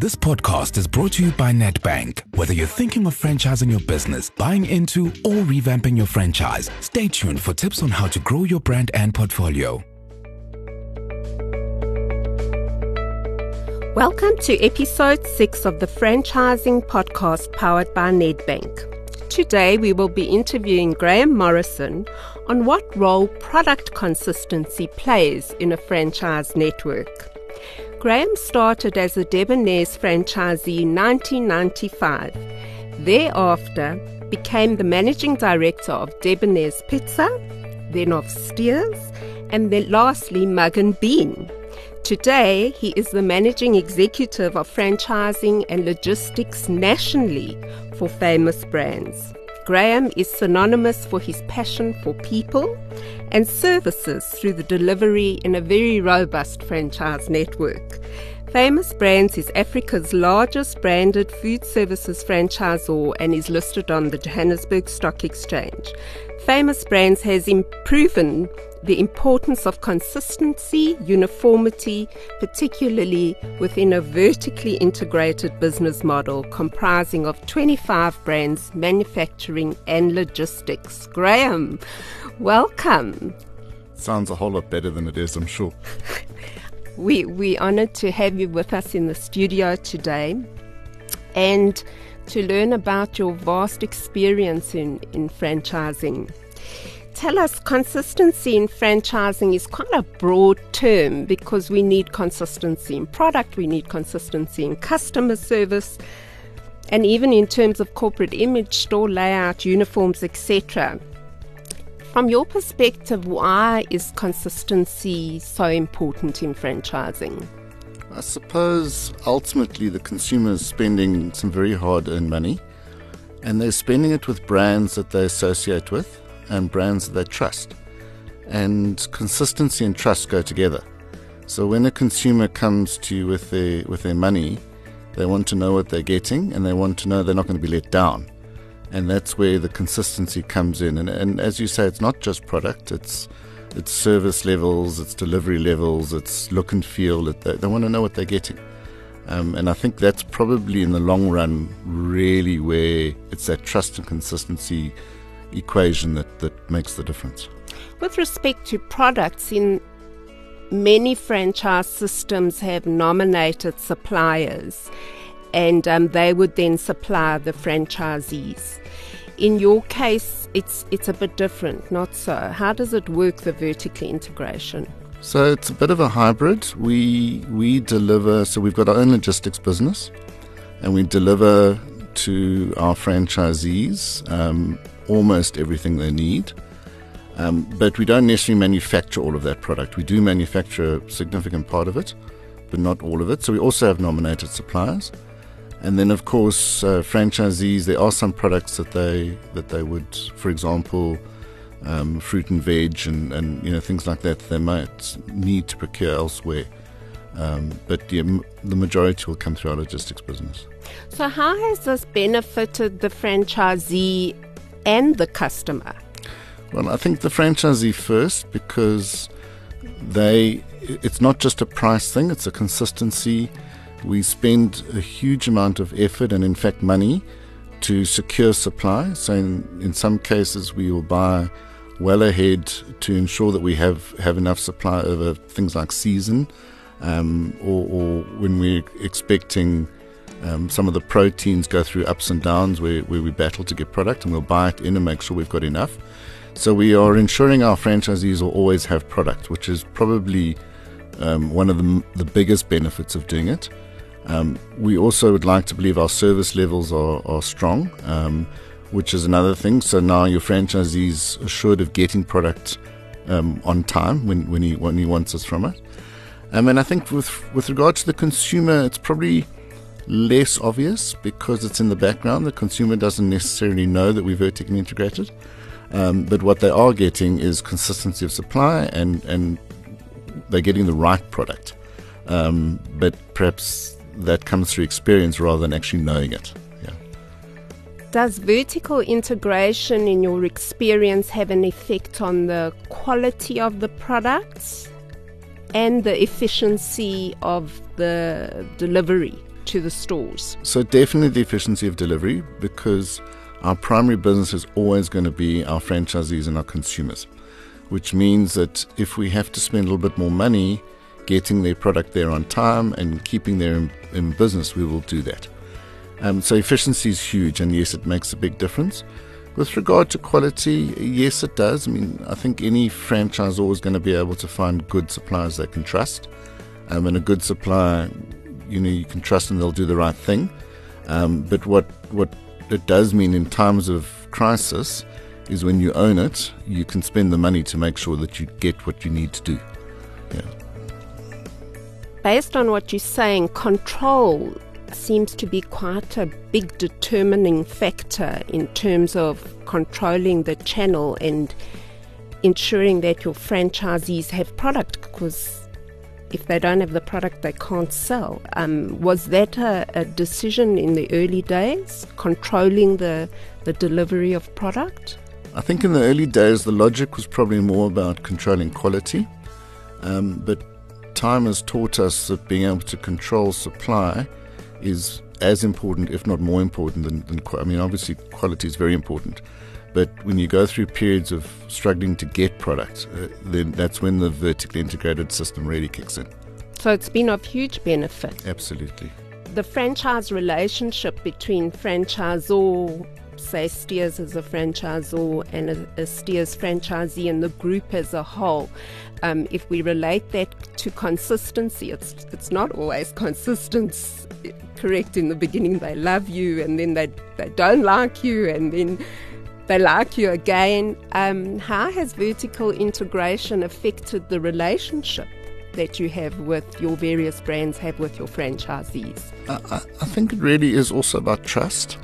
This podcast is brought to you by Nedbank. Whether you're thinking of franchising your business, buying into, or revamping your franchise, stay tuned for tips on how to grow your brand and portfolio. Welcome to episode 6 of the Franchising Podcast powered by Nedbank. Today we will be interviewing Graham Morrison on what role product consistency plays in a franchise network. Graham started as a Debonairs franchisee in 1995. Thereafter, became the managing director of Debonairs Pizza, then of Steers, and then lastly Mugg and Bean. Today, he is the managing executive of franchising and logistics nationally for famous brands. Graham is synonymous for his passion for people and services through the delivery in a very robust franchise network. Famous Brands is Africa's largest branded food services franchisor and is listed on the Johannesburg Stock Exchange. Famous Brands has proven the importance of consistency, uniformity, particularly within a vertically integrated business model comprising of 25 brands, manufacturing, and logistics. Graham, welcome. Sounds a whole lot better than it is, I'm sure. we, we're honored to have you with us in the studio today and to learn about your vast experience in, in franchising tell us consistency in franchising is quite a broad term because we need consistency in product, we need consistency in customer service, and even in terms of corporate image, store layout, uniforms, etc. From your perspective, why is consistency so important in franchising? I suppose ultimately the consumer is spending some very hard earned money and they're spending it with brands that they associate with and brands that they trust. And consistency and trust go together. So when a consumer comes to you with their with their money, they want to know what they're getting and they want to know they're not going to be let down. And that's where the consistency comes in. And, and as you say, it's not just product, it's it's service levels, it's delivery levels, it's look and feel. They, they want to know what they're getting. Um, and I think that's probably in the long run really where it's that trust and consistency equation that, that makes the difference. With respect to products, in many franchise systems have nominated suppliers and um, they would then supply the franchisees. In your case, it's it's a bit different, not so. How does it work, the vertical integration? So it's a bit of a hybrid. We we deliver. So we've got our own logistics business, and we deliver to our franchisees um, almost everything they need. Um, but we don't necessarily manufacture all of that product. We do manufacture a significant part of it, but not all of it. So we also have nominated suppliers. And then, of course, uh, franchisees. There are some products that they that they would, for example, um, fruit and veg and, and you know things like that. They might need to procure elsewhere, um, but the, the majority will come through our logistics business. So, how has this benefited the franchisee and the customer? Well, I think the franchisee first because they it's not just a price thing, it's a consistency. We spend a huge amount of effort and in fact money to secure supply. So in, in some cases we will buy well ahead to ensure that we have, have enough supply over things like season um, or, or when we're expecting um, some of the proteins go through ups and downs where, where we battle to get product, and we'll buy it in and make sure we've got enough. So we are ensuring our franchisees will always have product, which is probably um, one of the, the biggest benefits of doing it. Um, we also would like to believe our service levels are, are strong, um, which is another thing. So now your franchisees assured of getting product um, on time when, when, he, when he wants us from it. Um, and I think with, with regard to the consumer, it's probably less obvious because it's in the background. The consumer doesn't necessarily know that we're vertically integrated. Um, but what they are getting is consistency of supply and, and they're getting the right product. Um, but perhaps that comes through experience rather than actually knowing it. Yeah. Does vertical integration, in your experience, have an effect on the quality of the products and the efficiency of the delivery? to the stores? So, definitely the efficiency of delivery because our primary business is always going to be our franchisees and our consumers, which means that if we have to spend a little bit more money getting their product there on time and keeping them in, in business, we will do that. Um, so, efficiency is huge, and yes, it makes a big difference. With regard to quality, yes, it does. I mean, I think any franchise is always going to be able to find good suppliers they can trust. Um, and a good supplier, you know, you can trust and they'll do the right thing. Um, but what what it does mean in times of crisis is when you own it, you can spend the money to make sure that you get what you need to do. Yeah. Based on what you're saying, control seems to be quite a big determining factor in terms of controlling the channel and ensuring that your franchisees have product because if they don't have the product, they can't sell. Um, was that a, a, decision in the early days, controlling the, the delivery of product? I think in the early days, the logic was probably more about controlling quality. Um, but time has taught us that being able to control supply is as important, if not more important, than, than I mean, obviously, quality is very important. But when you go through periods of struggling to get products, uh, then that's when the vertically integrated system really kicks in. So it's been of huge benefit. Absolutely. The franchise relationship between franchisor, say Steers as a franchisor, and a, a Steers franchisee, and the group as a whole, um, if we relate that to consistency, it's it's not always consistent correct in the beginning they love you and then they, they don't like you and then they like you again. Um, how has vertical integration affected the relationship that you have with your various brands, have with your franchisees? I, I think it really is also about trust.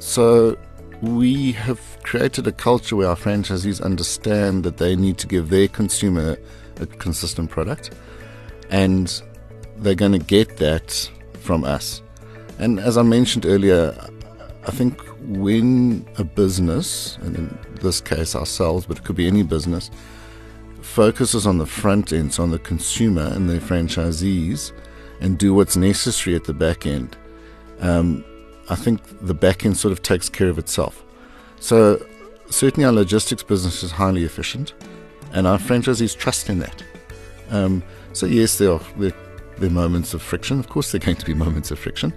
So we have created a culture where our franchisees understand that they need to give their consumer a consistent product and they're going to get that from us. And as I mentioned earlier, I think when a business, and in this case ourselves, but it could be any business, focuses on the front end, so on the consumer and their franchisees, and do what's necessary at the back end, um, I think the back end sort of takes care of itself. So certainly our logistics business is highly efficient, and our franchisees trust in that. Um, so yes, there are there, there, are moments of friction. Of course, there are going to be moments of friction,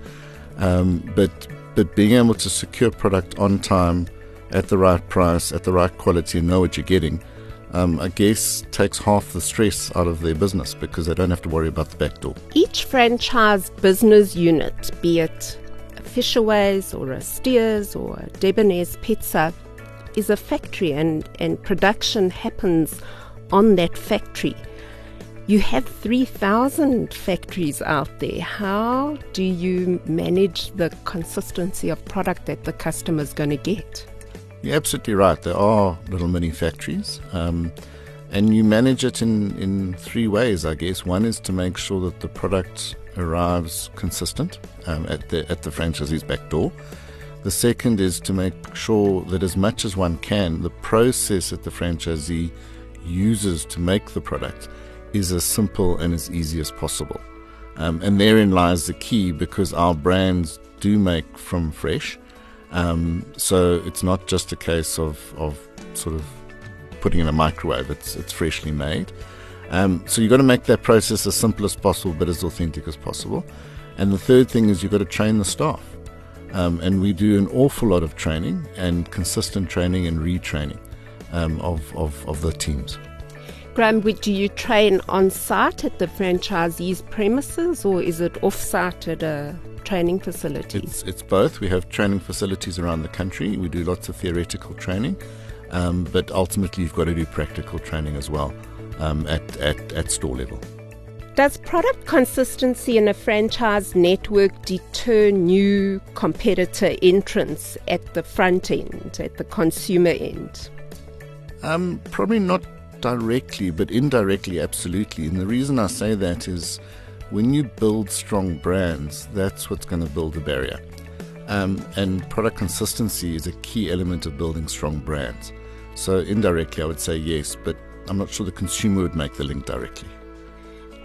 um, but but being able to secure product on time, at the right price, at the right quality, and know what you're getting, um, I guess takes half the stress out of their business because they don't have to worry about the back door. Each franchise business unit, be it Fishaways or a Steers or a Debonairs Pizza, is a factory and, and production happens on that factory. You have 3,000 factories out there. How do you manage the consistency of product that the customer is going to get? You're absolutely right. There are little mini factories. Um, and you manage it in, in three ways, I guess. One is to make sure that the product arrives consistent um, at, the, at the franchisee's back door. The second is to make sure that as much as one can, the process that the franchisee uses to make the product is as simple and as easy as possible. Um, and therein lies the key because our brands do make from fresh. Um, so it's not just a case of, of sort of putting in a microwave, it's, it's freshly made. Um, so you've got to make that process as simple as possible but as authentic as possible. And the third thing is you've got to train the staff. Um, and we do an awful lot of training and consistent training and retraining um, of, of, of the teams. Graham, do you train on site at the franchisee's premises or is it off site at a training facility? It's, it's both. We have training facilities around the country. We do lots of theoretical training, um, but ultimately you've got to do practical training as well um, at, at, at store level. Does product consistency in a franchise network deter new competitor entrants at the front end, at the consumer end? Um, probably not directly, but indirectly, absolutely. And the reason I say that is when you build strong brands, that's what's going to build a barrier. Um, and product consistency is a key element of building strong brands. So, indirectly, I would say yes, but I'm not sure the consumer would make the link directly.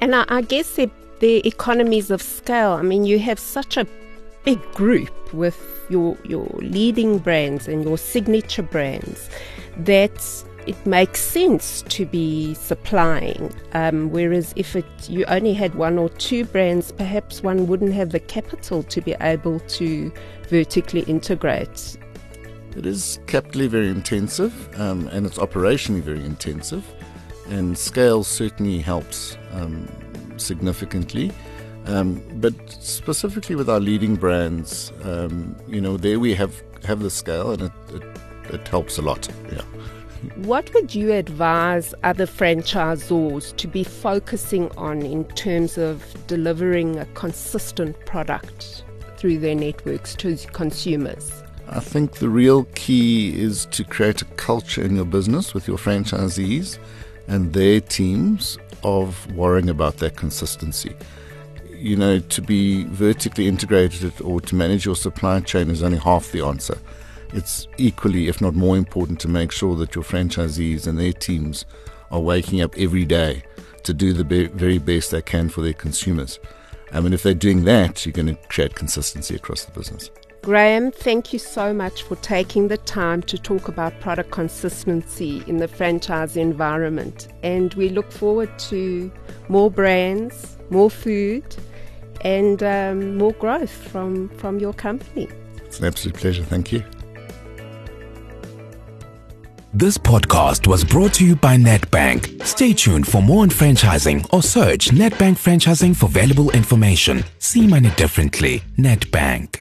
And I, I guess the, there economies of scale? I mean, you have such a big group with your your leading brands and your signature brands that it makes sense to be supplying. Um, whereas if it, you only had one or two brands, perhaps one wouldn't have the capital to be able to vertically integrate. It is capitally very intensive um, and it's operationally very intensive, and scale certainly helps um, significantly. Um, but specifically with our leading brands, um, you know, there we have, have the scale and it, it, it helps a lot. Yeah. What would you advise other franchisors to be focusing on in terms of delivering a consistent product through their networks to consumers? I think the real key is to create a culture in your business with your franchisees and their teams of worrying about that consistency. You know, to be vertically integrated or to manage your supply chain is only half the answer it's equally, if not more important, to make sure that your franchisees and their teams are waking up every day to do the be- very best they can for their consumers. I mean, if they're doing that, you're going to create consistency across the business. Graham, thank you so much for taking the time to talk about product consistency in the franchise environment. And we look forward to more brands, more food, and um, more growth from, from your company. It's an absolute pleasure. Thank you. This podcast was brought to you by Nedbank. Stay tuned for more on franchising or search Nedbank Franchising for valuable information. See money differently. Nedbank.